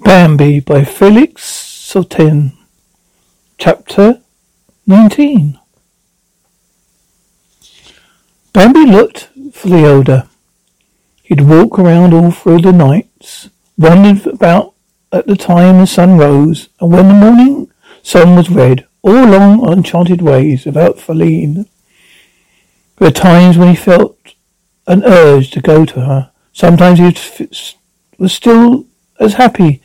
Bambi by Felix Salten. Chapter 19. Bambi looked for the elder. He'd walk around all through the nights, wandered about at the time the sun rose, and when the morning sun was red, all along uncharted ways about Feline. There were times when he felt an urge to go to her. Sometimes he was still as happy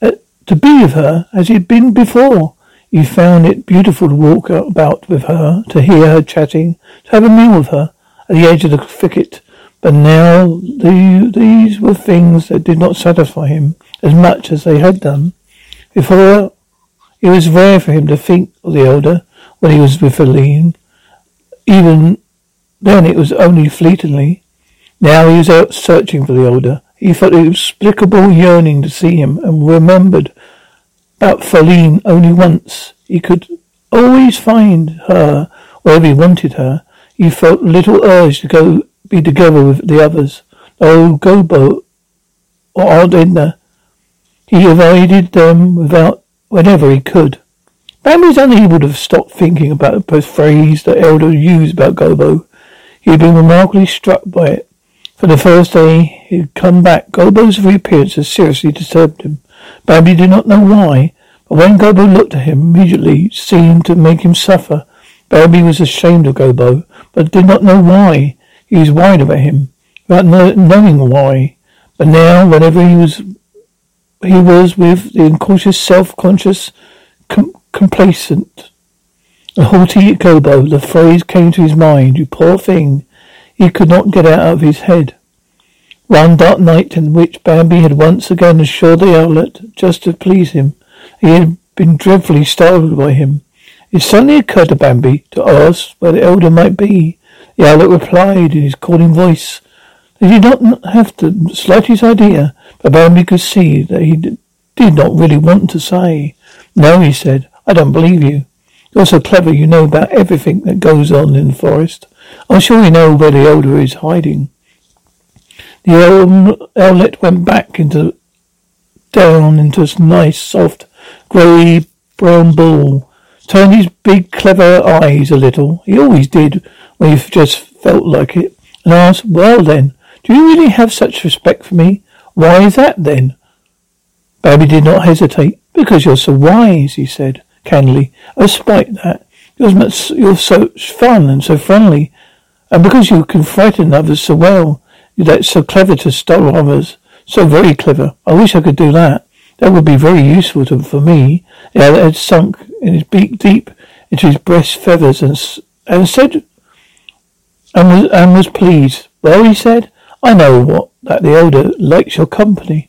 uh, to be with her as he'd been before. He found it beautiful to walk about with her, to hear her chatting, to have a meal with her at the edge of the thicket. But now the, these were things that did not satisfy him as much as they had done. Before, it was rare for him to think of the elder when he was with Feline. Even then it was only fleetingly. Now he was out searching for the elder. He felt an inexplicable yearning to see him and remembered about Feline only once. He could always find her wherever he wanted her. He felt little urge to go be together with the others. Oh, Gobo or Ardina. He avoided them without whenever he could. Bambi was unable to stop thinking about the phrase that elder used about Gobo. He had been remarkably struck by it. For the first day he had come back, Gobo's reappearance had seriously disturbed him. Bambi did not know why, but when Gobo looked at him, immediately seemed to make him suffer. Bambi was ashamed of Gobo, but did not know why. He was worried about him, without knowing why. But now, whenever he was, he was with the incautious, self-conscious, com- complacent, and haughty Gobo, the phrase came to his mind, you poor thing. He could not get out of his head. One dark night in which Bambi had once again assured the owlet just to please him, he had been dreadfully startled by him. It suddenly occurred to Bambi to ask where the elder might be. The owlet replied in his calling voice. They did not have the slightest idea, but Bambi could see that he did not really want to say. No, he said, I don't believe you. You're so clever you know about everything that goes on in the forest. I'm sure you know where the elder is hiding. The owlet went back into down into a nice, soft, grey brown ball. Turned his big, clever eyes a little. He always did when he just felt like it. And asked, Well then, do you really have such respect for me? Why is that then? Bambi did not hesitate. Because you're so wise, he said candidly. Oh, Despite that, you're, you're so fun and so friendly. And because you can frighten others so well, you're so clever to startle others. So very clever. I wish I could do that. That would be very useful to, for me. The yeah, had sunk in his beak deep into his breast feathers and, and said, and was, and was pleased. Well, he said, I know what, that the elder likes your company.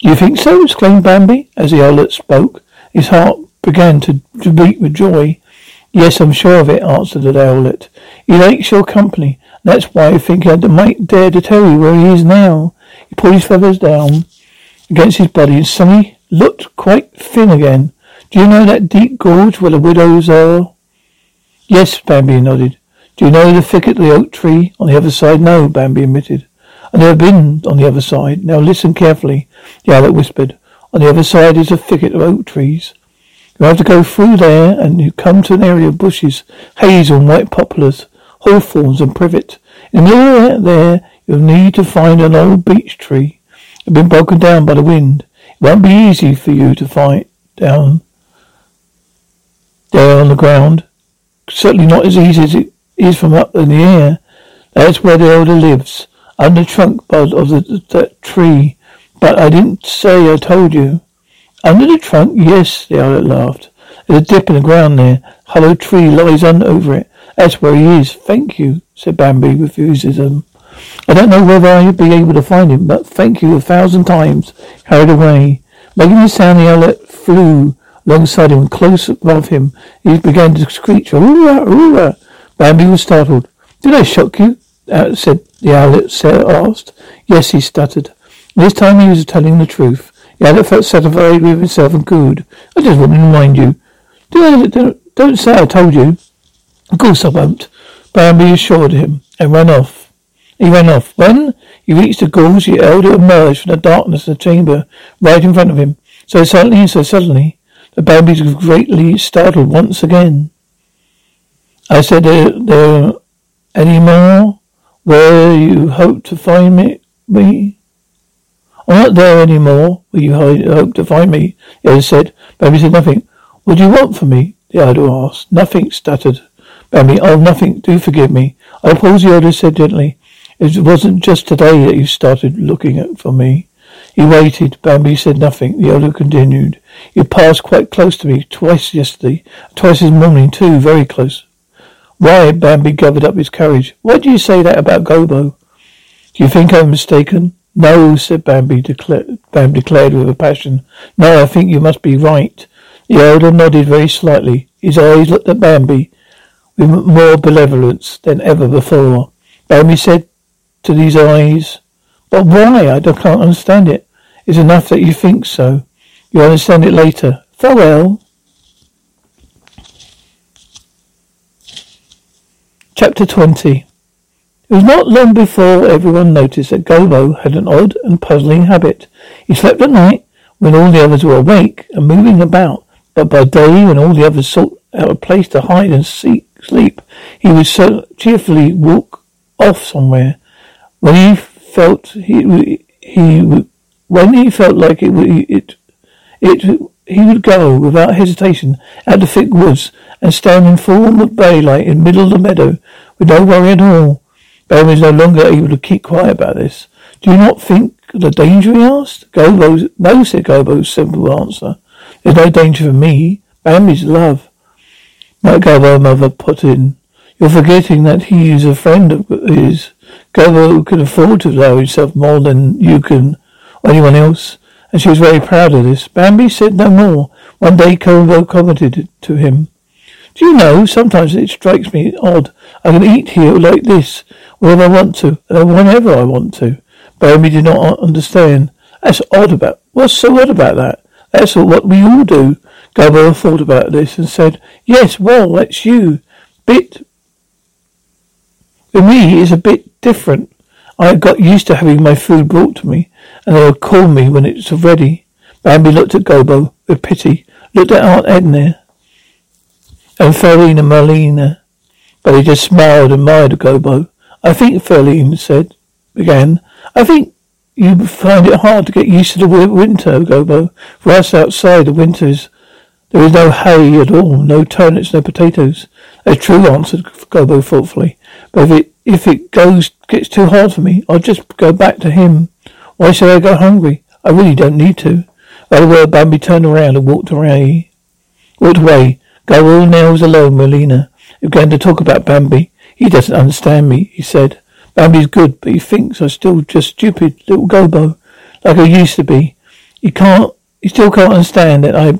You think so? exclaimed Bambi, as the owlet spoke. His heart began to, to beat with joy. Yes, I'm sure of it, answered the owlet. He likes your company. That's why I think I might dare to tell you where he is now. He pulled his feathers down against his body and suddenly looked quite thin again. Do you know that deep gorge where the widows are? Yes, Bambi nodded. Do you know the thicket of the oak tree on the other side? No, Bambi admitted. I've never been on the other side. Now listen carefully, the owlet whispered. On the other side is a thicket of oak trees. You have to go through there and you come to an area of bushes, hazel and white poplars, hawthorns and privet. In the middle there, you'll need to find an old beech tree. It's been broken down by the wind. It won't be easy for you to find down there on the ground. Certainly not as easy as it is from up in the air. That's where the elder lives, under the trunk of the, that tree. But I didn't say I told you. Under the trunk? Yes, the elder laughed. There's a dip in the ground there. Hollow tree lies under over it. That's where he is. Thank you, said Bambi with enthusiasm. I don't know whether I'll be able to find him, but thank you a thousand times. Carried away. Making a sound, the owlet flew alongside him, close above him. He began to screech, "Oora, oora!" Bambi was startled. Did I shock you? Uh, said the owlet, asked. Yes, he stuttered. This time he was telling the truth. Yeah, that felt satisfied with himself and good. I just wanted to remind you. Don't, don't, don't say I told you. Of course I won't. Bambi assured him and ran off. He ran off. When He reached the gorge. The elder emerged from the darkness of the chamber right in front of him. So suddenly and so suddenly, the Bambi was greatly startled once again. I said, there, there any more where you hope to find me? me? I'm not there any more where you hope to find me, the said. Bambi said nothing. What do you want from me? The elder asked. Nothing, stuttered Bambi. Oh, nothing. Do forgive me. I suppose the elder said gently. It wasn't just today that you started looking at for me. He waited. Bambi said nothing. The elder continued. You passed quite close to me twice yesterday. Twice this morning too. Very close. Why? Bambi gathered up his courage. Why do you say that about Gobo? Do you think I'm mistaken? No, said Bambi, decla- declared with a passion. No, I think you must be right. The elder nodded very slightly. His eyes looked at Bambi with more benevolence than ever before. Bambi said to these eyes, But why? I don't, can't understand it. It's enough that you think so. You'll understand it later. Farewell. Chapter 20 It was not long before everyone noticed that Gobo had an odd and puzzling habit. He slept at night when all the others were awake and moving about, but by day when all the others sought out a place to hide and seek, sleep, he would so cheerfully walk off somewhere. When he felt he he when he felt like it it it he would go without hesitation out the thick woods and stand in full daylight in the middle of the meadow with no worry at all. Bam was no longer able to keep quiet about this. Do you not think the danger? he asked. Gobo, no, said Gobo's simple answer. There's no danger for me. Bambi's love. My Gobo, mother put in. You're forgetting that he is a friend of his. Gobo could afford to allow himself more than you can or anyone else and she was very proud of this. Bambi said no more. One day Gobo commented to him. Do you know, sometimes it strikes me odd. I can eat here like this, whenever I want to, and whenever I want to. Bambi did not understand. That's odd about, what's so odd about that? That's what we all do. Gobo thought about this and said, yes, well, that's you. Bit, for me, it's a bit different. I got used to having my food brought to me, and they would call me when it's ready. Bambi looked at Gobo with pity, looked at Aunt Edna and Farina Marlena, but he just smiled and admired Gobo. I think, Farina said, began, I think you find it hard to get used to the winter, Gobo. For us outside, the winters, there is no hay at all, no turnips, no potatoes. That's true, answered Gobo thoughtfully. But if it if it goes gets too hard for me, I'll just go back to him. Why should I go hungry? I really don't need to. By the word, Bambi turned around and walked away. Walked away. Go all nails alone, Molina. He began to talk about Bambi. He doesn't understand me, he said. Bambi's good, but he thinks I'm still just stupid little Gobo, like I used to be. He can't, he still can't understand that I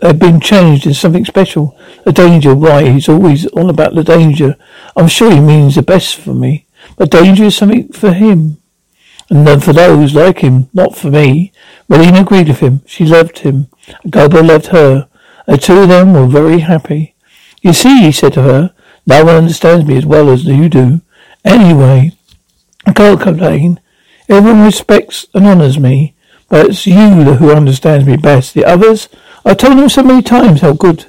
have been changed into something special. The danger, why, he's always on about the danger. I'm sure he means the best for me. But danger is something for him. And then for those like him, not for me. Marlene agreed with him. She loved him. Gobo loved her. The two of them were very happy. You see, he said to her, no one understands me as well as you do. Anyway, I can't complain. Everyone respects and honours me. But it's you who understands me best. The others, I've told them so many times how good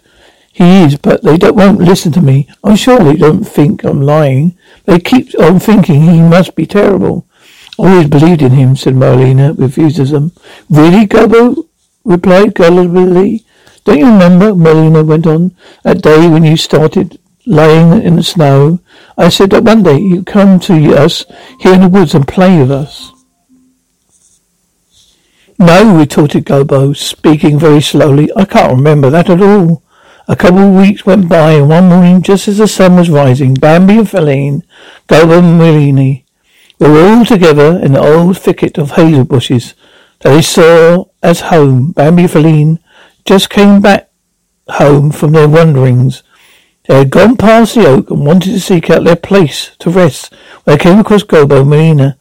he is, but they don't won't listen to me. I'm sure they don't think I'm lying. They keep on thinking he must be terrible. Always believed in him, said Marlena with enthusiasm. Really, Gobo? replied gullibly. Don't you remember, Marlena went on, that day when you started lying in the snow? I said that one day you'd come to us here in the woods and play with us. No, retorted Gobo, speaking very slowly. I can't remember that at all. A couple of weeks went by, and one morning, just as the sun was rising, Bambi and Feline, Gobo and Milini, were all together in the old thicket of hazel bushes that they saw as home. Bambi and Feline just came back home from their wanderings. They had gone past the oak and wanted to seek out their place to rest when they came across Gobo and Marina.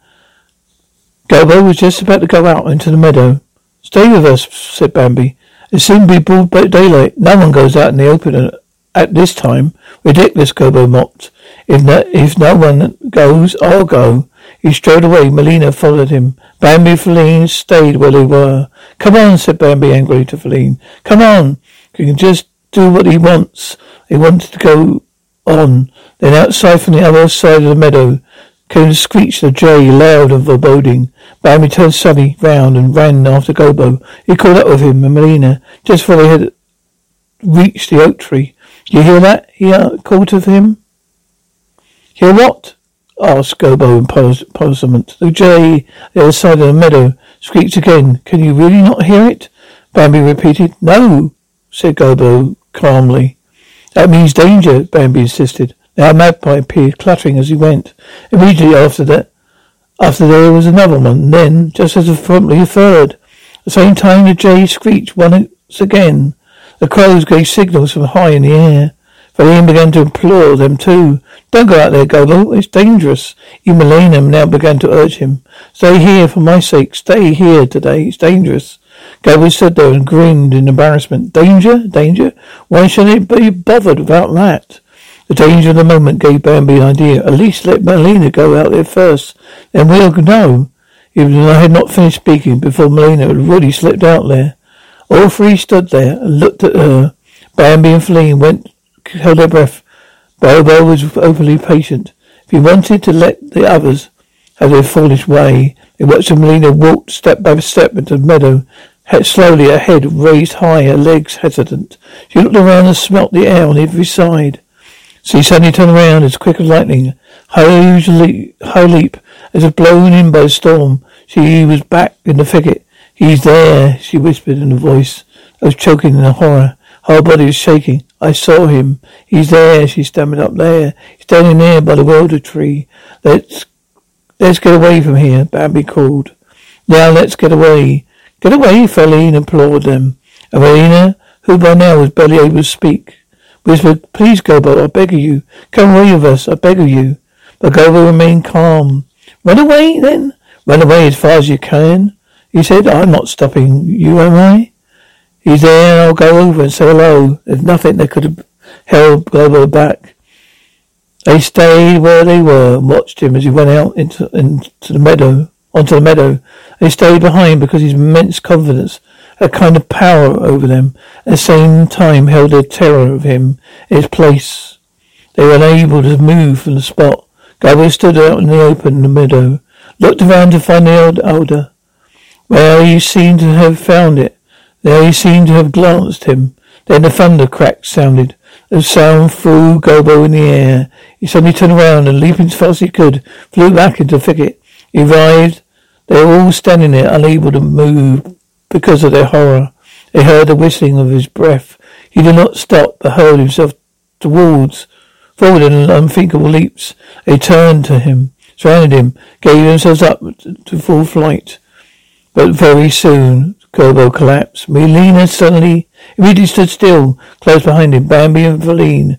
Gobo was just about to go out into the meadow. Stay with us, said Bambi. It soon be broad daylight. No one goes out in the open at this time. Ridiculous, Gobo mocked. If no, if no one goes, I'll go. He strode away. Melina followed him. Bambi and Feline stayed where they were. Come on, said Bambi angrily to Feline. Come on. You can just do what he wants. He wanted to go on. Then outside from the other side of the meadow came the screech of jay, loud and foreboding. Bambi turned suddenly round and ran after Gobo. He caught up with him and Melina just before they had reached the oak tree. Do You hear that? He uh, called to him. Hear what? asked Gobo in puzzlement. The jay the other side of the meadow screeched again. Can you really not hear it? Bambi repeated. No, said Gobo calmly. That means danger, Bambi insisted. Now magpie appeared, clattering as he went. Immediately after that, after there was another one, then, just as promptly, a third. At the same time, the jay screeched once again. The crows gave signals from high in the air. Feline began to implore them too. Don't go out there, Gobo. It's dangerous. Even now began to urge him. Stay here for my sake. Stay here today. It's dangerous. Gobo stood there and grinned in embarrassment. Danger? Danger? Why should it be bothered about that? The danger of the moment gave Bambi an idea. At least let Melina go out there first. Then we'll know. Even though I had not finished speaking before Melina had already slipped out there. All three stood there and looked at her. Bambi and Feline went held their breath. Gobo was overly patient. If he wanted to let the others have their foolish way, they watched Melina walk step by step into the meadow, head slowly, her head raised high, her legs hesitant. She looked around and smelt the air on every side. So he suddenly turned around as quick as lightning, high high leap, as if blown in by a storm. She was back in the thicket. He's there, she whispered in a voice that was choking in horror. Her body was shaking. I saw him. He's there, she stammered up there. He's standing there by the willow tree. Let's let's get away from here, Bambi called. Now let's get away. Get away, Feline implored them. Evelina, who by now was barely able to speak, whispered, Please, Gobo, I beg of you. Come away with us, I beg of you. But Gobo remained calm. Run away, then? Run away as far as you can. He said, I'm not stopping you, am I? He's there and I'll go over and say hello. There's nothing that could have held Gobo back. They stayed where they were and watched him as he went out into, into the meadow, onto the meadow. They stayed behind because his immense confidence a kind of power over them, at the same time held a terror of him his place. They were unable to move from the spot. Gobo stood out in the open in the meadow, looked around to find the old elder. Well, he seemed to have found it. There he seemed to have glanced him. Then the thunder crack sounded. The sound threw Gobo in the air. He suddenly turned around and, leaping as fast as he could, flew back into the thicket. He arrived. They were all standing there, unable to move because of their horror. They heard the whistling of his breath. He did not stop, but hurled himself towards, forward in unthinkable leaps. They turned to him, surrounded him, gave themselves up to full flight. But very soon Gobo collapsed. Melina suddenly immediately stood still, close behind him. Bambi and Feline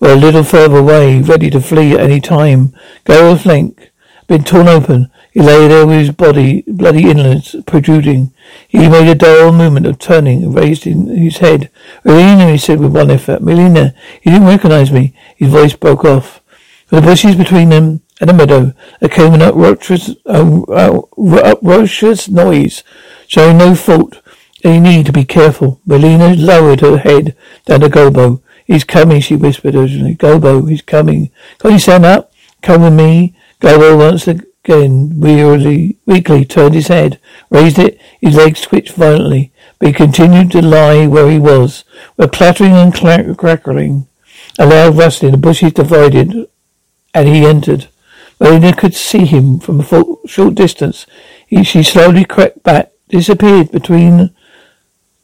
were a little further away, ready to flee at any time. Flank had been torn open. He lay there with his body, bloody inwards protruding. He made a dull movement of turning and raised his head. Melina, he said with one effort. Melina, he didn't recognize me. His voice broke off. From the bushes between them and the meadow, there came an uproarious, uh, uh, uproarious noise showing no fault. They need to be careful. Melina lowered her head down to Gobo. He's coming, she whispered urgently. Gobo, he's coming. Can't you stand up? Come with me. Gobo once again wearily, weakly turned his head, raised it. His legs twitched violently, but he continued to lie where he was. With clattering and crackling, a loud rustling, the bushes divided, and he entered. Melina could see him from a short distance. He, she slowly crept back disappeared between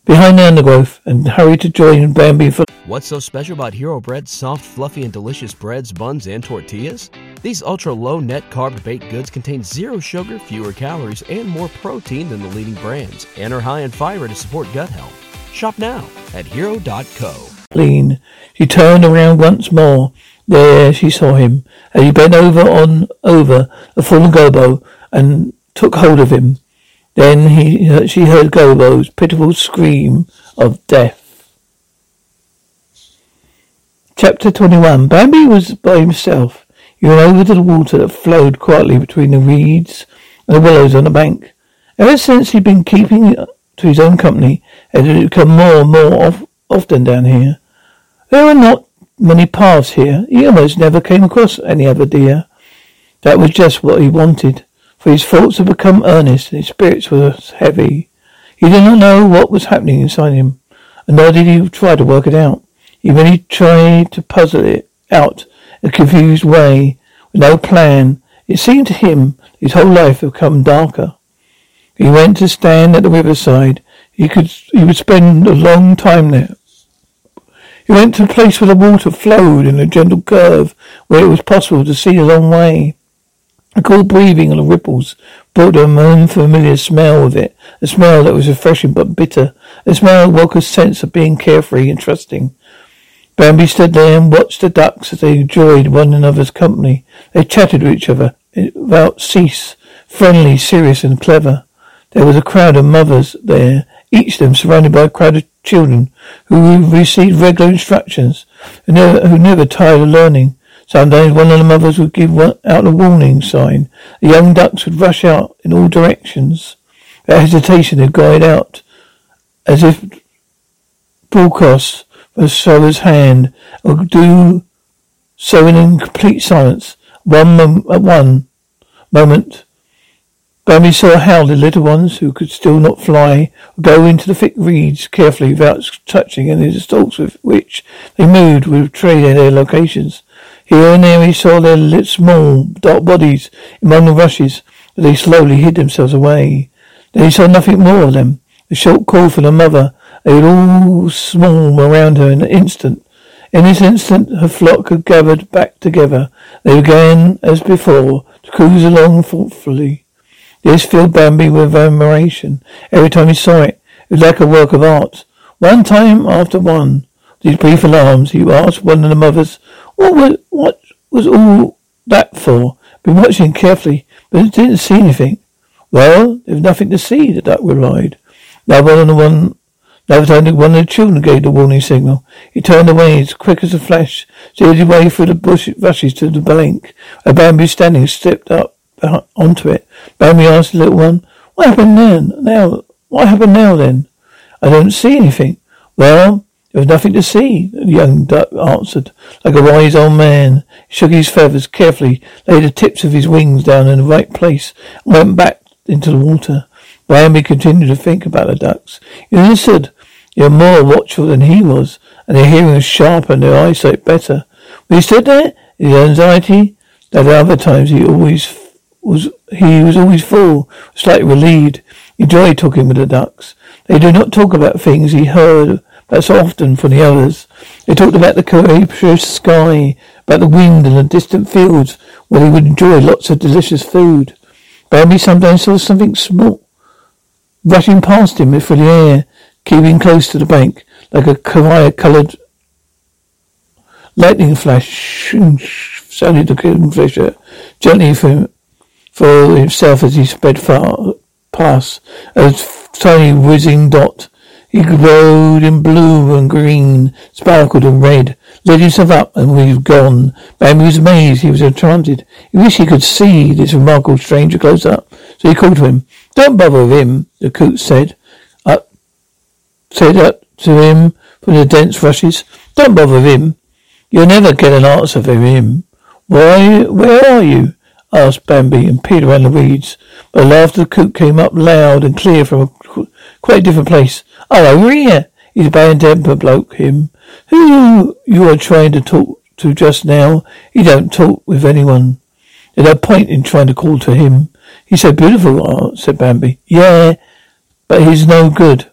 behind the undergrowth and hurried to join Bambi for. What's so special about Hero Bread's soft, fluffy, and delicious breads, buns, and tortillas? These ultra low net carb baked goods contain zero sugar, fewer calories, and more protein than the leading brands, and are high in fiber to support gut health. Shop now at hero.co. Lean. She turned around once more. There she saw him, as he bent over on over the fallen Gobo and took hold of him. Then he, she heard Gobo's pitiful scream of death. Chapter 21 Bambi was by himself. He went over to the water that flowed quietly between the reeds and the willows on the bank. Ever since he'd been keeping to his own company, it had become more and more of, often down here. There were not many paths here. He almost never came across any other deer. That was just what he wanted, for his thoughts had become earnest and his spirits were heavy. He did not know what was happening inside him, and nor did he try to work it out. He merely tried to puzzle it out in a confused way, with no plan. It seemed to him his whole life had become darker. He went to stand at the riverside. He could he would spend a long time there. He went to a place where the water flowed in a gentle curve, where it was possible to see a long way. The cool breathing of the ripples brought an unfamiliar smell with it, a smell that was refreshing but bitter, a smell that woke a sense of being carefree and trusting. Bambi stood there and watched the ducks as they enjoyed one another's company. They chatted with each other without cease, friendly, serious, and clever. There was a crowd of mothers there, each of them surrounded by a crowd of children who received regular instructions, and never, who never tired of learning. Sometimes one of the mothers would give out a warning sign. The young ducks would rush out in all directions. Their hesitation, they'd guide out, as if broadcast a sower's hand, would do so in complete silence. One mom- at one moment, Bambi saw how the little ones, who could still not fly, go into the thick reeds carefully without touching any of the stalks with which they moved would betray their locations. Here and there he saw their little small, dark bodies among the rushes, but they slowly hid themselves away. Then he saw nothing more of them. A short call from the mother, they all swarm around her in an instant. In this instant, her flock had gathered back together. They began, as before, to cruise along thoughtfully. This filled Bambi with admiration. Every time he saw it, it was like a work of art. One time after one, these brief alarms, he asked one of the mothers, what was, what was all that for? Been watching carefully, but didn't see anything. Well, there was nothing to see, the duck replied. Now one of the one now time one of the children gave the warning signal. He turned away as quick as a flash, steered his way through the bush rushes to the bank. A bamboo standing stepped up uh, onto it. Bambi asked the little one, What happened then? Now what happened now then? I don't see anything. Well, there was nothing to see, the young duck answered, like a wise old man. He shook his feathers carefully, laid the tips of his wings down in the right place, and went back into the water. Bambi continued to think about the ducks. He understood were more watchful than he was, and their hearing was sharper and their eyesight better. When he stood there, his anxiety, that at other times he always was he was always full, slightly relieved. He enjoyed talking with the ducks. They did not talk about things he heard that's often from the others. They talked about the capricious sky, about the wind and the distant fields where they would enjoy lots of delicious food. Bambi sometimes saw something small rushing past him through the air, keeping close to the bank, like a coloured lightning flash. Sounded the kingfisher gently for, for himself as he sped far past, a tiny whizzing dot he glowed in blue and green, sparkled in red, lit himself up, and we've gone. Bambi was amazed. He was enchanted. He wished he could see this remarkable stranger close up. So he called to him. Don't bother with him, the coot said. Said to him from the dense rushes. Don't bother him. You'll never get an answer from him. Why, where are you? asked Bambi and peered around the reeds. But the laughter of the coot came up loud and clear from a quite different place. Oh, over here. He's a bad temper bloke, him. Who you are trying to talk to just now? He don't talk with anyone. There's no point in trying to call to him. He's so beautiful, uh, said Bambi. Yeah, but he's no good.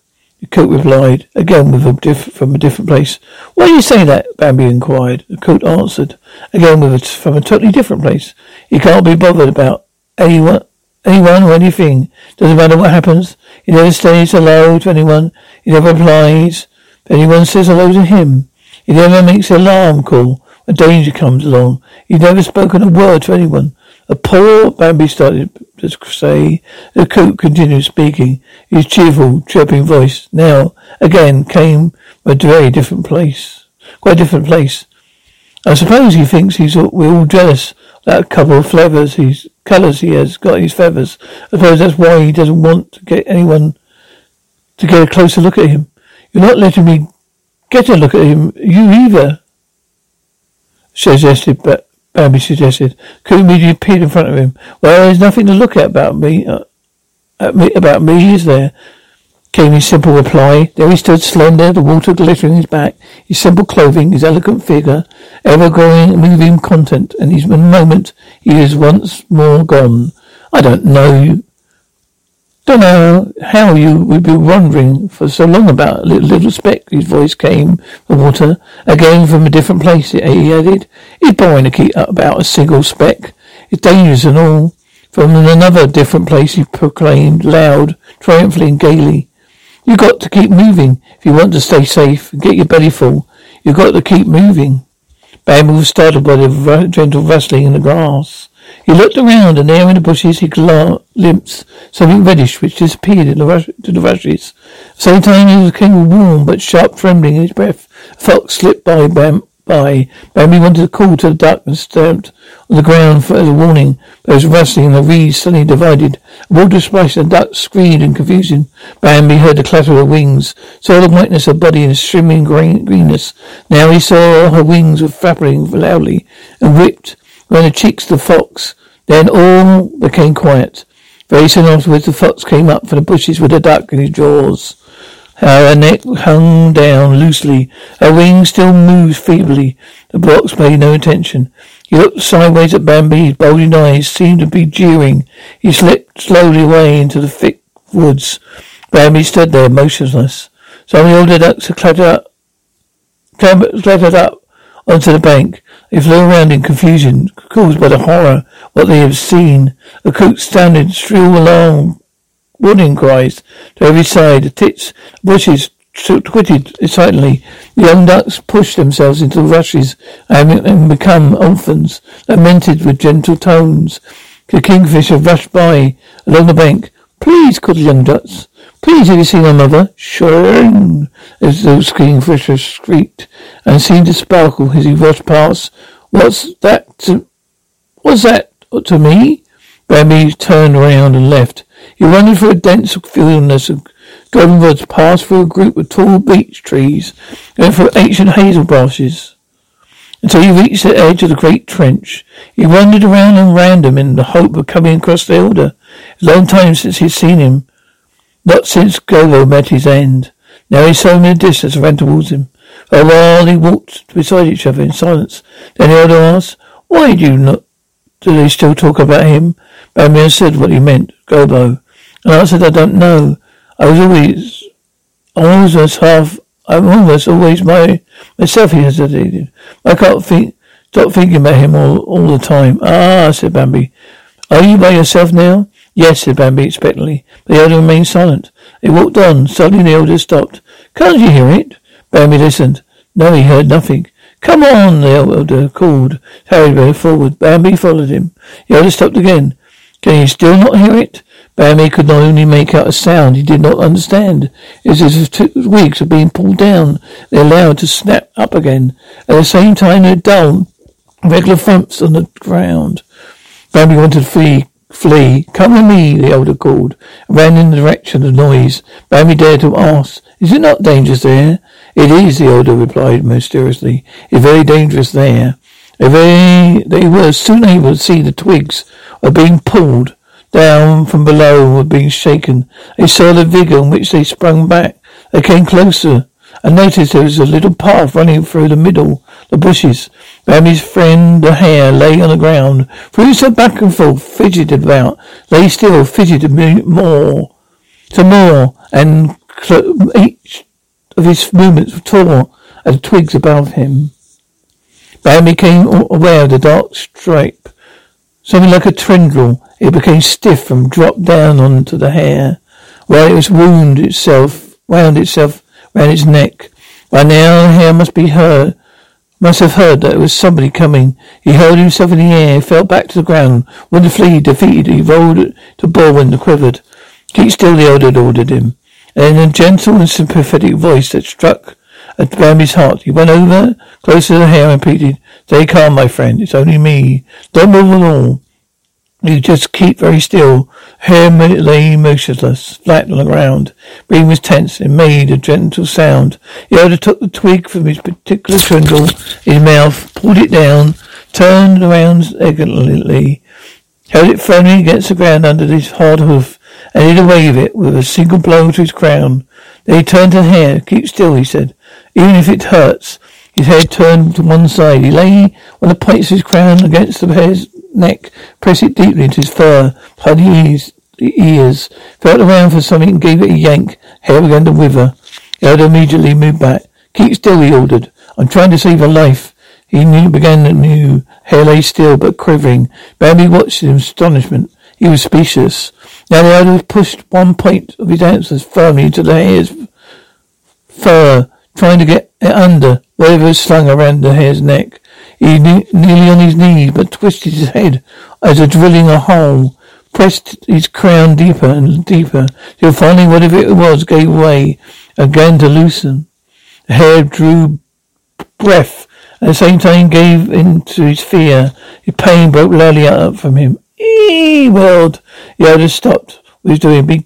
Coot replied, again with a diff- from a different place. Why do you say that? Bambi inquired. Coot answered, again with a t- from a totally different place. He can't be bothered about anyone, anyone or anything. Doesn't matter what happens. He never says hello to anyone. He never replies. If anyone says hello to him, he never makes an alarm call when danger comes along. He's never spoken a word to anyone. A poor Bambi started to say. The coot continued speaking. His cheerful, chirping voice now again came a very different place. Quite a different place. I suppose he thinks he's all, we're all jealous that couple of feathers he's colours he has got his feathers. I suppose that's why he doesn't want to get anyone to get a closer look at him. You're not letting me get a look at him, you either. Suggested, but Bambi suggested. Immediately appeared in front of him. Well, there's nothing to look at about me. Uh, at me about me, is there? Came his simple reply. There he stood, slender, the water glittering his back, his simple clothing, his elegant figure, ever growing, moving content, and his moment he is once more gone. I don't know you. Don't know how you would be wondering for so long about a little, little speck. His voice came from water, again from a different place, he added. It's boring to keep about a single speck. It's dangerous and all. From another different place he proclaimed, loud, triumphantly and gaily. You got to keep moving if you want to stay safe and get your belly full. You got to keep moving. Bambi was startled by the gentle rustling in the grass. He looked around, and there in the bushes he glimpsed something reddish which disappeared in the rush, the rushes. Same time he became a warm but sharp trembling in his breath. A fox slipped by Bam by. Bambi wanted to call to the duck and stamped on the ground for a warning, but was rustling and the reeds suddenly divided. A water splashed and the duck screamed in confusion. Bambi heard the clatter of wings, saw the whiteness of body and shimmering green- greenness. Now he saw her wings were flapping loudly and whipped around the cheeks of the fox. Then all became quiet. Very soon afterwards the fox came up from the bushes with a duck in his jaws. Her neck hung down loosely. Her wings still moved feebly. The box paid no attention. He looked sideways at Bambi. His bulging eyes seemed to be jeering. He slipped slowly away into the thick woods. Bambi stood there motionless. Some of the older ducks had clattered up, clattered up onto the bank. They flew around in confusion, caused by the horror what they had seen. The coots sounded shrill alarm warning cries to every side. The tits, bushes twittered excitedly. The young ducks pushed themselves into the rushes and, and become orphans, lamented with gentle tones. The kingfisher rushed by along the bank. Please, called the young ducks. Please, have you seen my mother? Sure. As the kingfisher shrieked and seemed to sparkle as he rushed past. What's that to, what's that to me? Bambi turned around and left. He wandered through a dense wilderness of goldenroods, passed through a group of tall beech trees, and through ancient hazel branches, until he reached the edge of the great trench. He wandered around in random in the hope of coming across the elder. A long time since he'd seen him. Not since Gobo met his end. Now he saw him in the distance and ran towards him. A while they walked beside each other in silence. Then the asked, Why do you not do they still talk about him? Bambi said what he meant. Gobo. And I said, I don't know. I was always, i almost half, I'm almost always my, myself, he hesitated. I can't think, stop thinking about him all, all the time. Ah, said Bambi. Are you by yourself now? Yes, said Bambi expectantly, but the elder remained silent. They walked on. Suddenly the elder stopped. Can't you hear it? Bambi listened. No, he heard nothing. Come on, the elder called, hurried forward. Bambi followed him. The elder stopped again. Can you still not hear it? Bambi could not only make out a sound he did not understand. It was as if two were being pulled down, they allowed to snap up again. At the same time, they dull, regular thumps on the ground. Bambi wanted to flee, flee. Come with me, the elder called, and ran in the direction of the noise. Bambi dared to ask, is it not dangerous there? It is, the elder replied mysteriously. It's very dangerous there. They, they were soon able to see the twigs were being pulled down from below and were being shaken. They saw the vigor in which they sprung back. They came closer and noticed there was a little path running through the middle, the bushes. Bambi's friend, the hare, lay on the ground. So back and forth, fidgeted about, lay still, fidgeted more, some more, and each of his movements tore at the twigs above him. Bambi became aware of the dark stripe, something like a tendril. It became stiff and dropped down onto the hare, where it was wound itself, wound itself round its neck. By now the hare must be heard, must have heard that it was somebody coming. He held himself in the air, fell back to the ground, to flee, defeated. He rolled to ball and quivered. Keep still, the elder ordered him. And in a gentle and sympathetic voice that struck at Bambi's heart. He went over close to the hare and repeated, Stay calm, my friend. It's only me. Don't move at all. You just keep very still. Hare lay motionless, flat on the ground. Breathing was tense and made a gentle sound. Yoda took the twig from his particular trindle in his mouth, pulled it down, turned around elegantly, held it firmly against the ground under his hard hoof, and hit away with it with a single blow to his crown. Then he turned to the hare. Keep still, he said. Even if it hurts. His head turned to one side. He lay on the points of his crown against the hare's neck, pressed it deeply into his fur, behind his ears, felt around for something and gave it a yank. Hare began to wither. Yoda immediately moved back. Keep still, he ordered. I'm trying to save a life. He knew, began anew. Hare lay still, but quivering. Bambi watched in astonishment. He was speechless. Now the Yoda pushed one point of his answers firmly into the hare's fur, trying to get it under whatever was slung around the hare's neck. He nearly on his knees, but twisted his head as a drilling a hole, pressed his crown deeper and deeper, till finally whatever it was gave way again to loosen. The hare drew breath, at the same time gave in to his fear. His pain broke loudly out from him. Eee, world! Yoda stopped what he was doing. Be,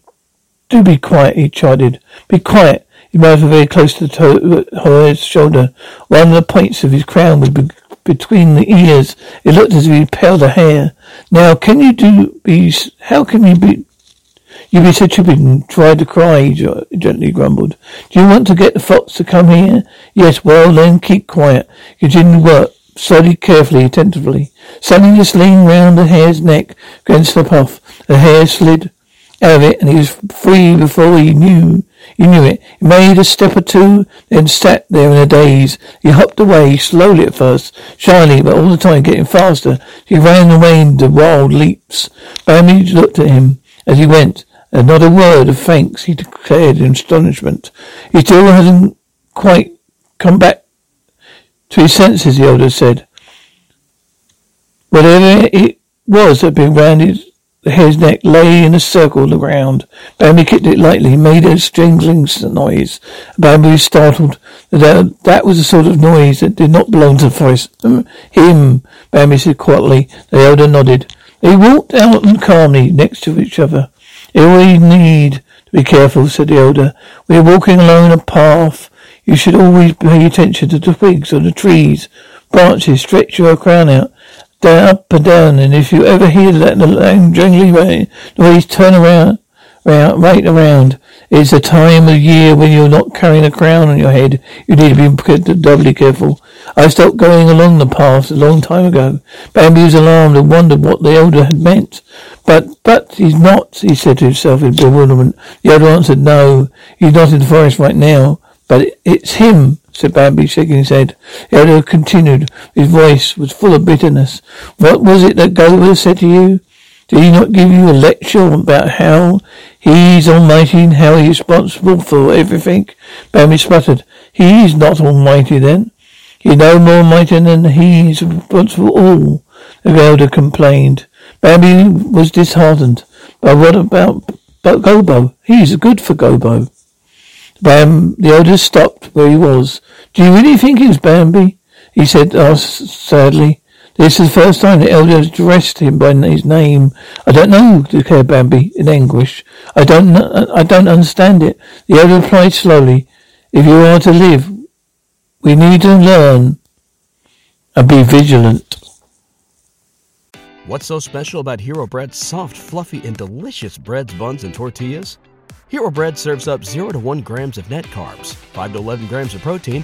do be quiet, he chided. Be quiet. His mouth was very close to the toe, to- uh, shoulder. One of the points of his crown was be- between the ears. It looked as if he held a hare. Now, can you do be? How can you be? You be so stupid and tried to cry, he gently grumbled. Do you want to get the fox to come here? Yes, well then keep quiet. Continue work. Slowly, carefully, attentively. Suddenly the sling round the hare's neck against the puff. The hare slid out of it and he was free before he knew he knew it. He made a step or two, then sat there in a daze. He hopped away, slowly at first, shyly, but all the time getting faster. He ran away in the wild leaps. Bambi looked at him as he went, and not a word of thanks he declared in astonishment. He still hasn't quite come back to his senses, the elder said. Whatever it was that had been round his the hare's neck lay in a circle on the ground. Bambi kicked it lightly, made a strangling noise. Bambi was startled. That, that was the sort of noise that did not belong to the forest. Um, him, Bambi said quietly. The elder nodded. They walked out and calmly next to each other. We need to be careful, said the elder. We are walking along a path. You should always pay attention to the twigs on the trees, branches. Stretch your crown out down, up and down, and if you ever hear that the jangly way, noise, turn around, round, right around. It's a time of year when you're not carrying a crown on your head. You need to be doubly careful. I stopped going along the path a long time ago. Bambi was alarmed and wondered what the elder had meant. But, but he's not, he said to himself in bewilderment. The elder answered, no, he's not in the forest right now, but it's him said Bambi, shaking his head. The elder continued. His voice was full of bitterness. What was it that Gobo said to you? Did he not give you a lecture about how he's almighty and how he's responsible for everything? Bambi sputtered. He's not almighty then. He's no more mighty than he's responsible for all, the elder complained. Bambi was disheartened. But what about but Gobo? He's good for Gobo. Bam, the elder stopped where he was. Do you really think it was Bambi? He said, asked sadly. This is the first time the elder addressed him by his name. I don't know, declared Bambi in anguish. I don't, I don't understand it. The elder replied slowly. If you are to live, we need to learn and be vigilant. What's so special about Hero Bread's soft, fluffy, and delicious breads, buns, and tortillas? Hero Bread serves up 0 to 1 grams of net carbs, 5 to 11 grams of protein,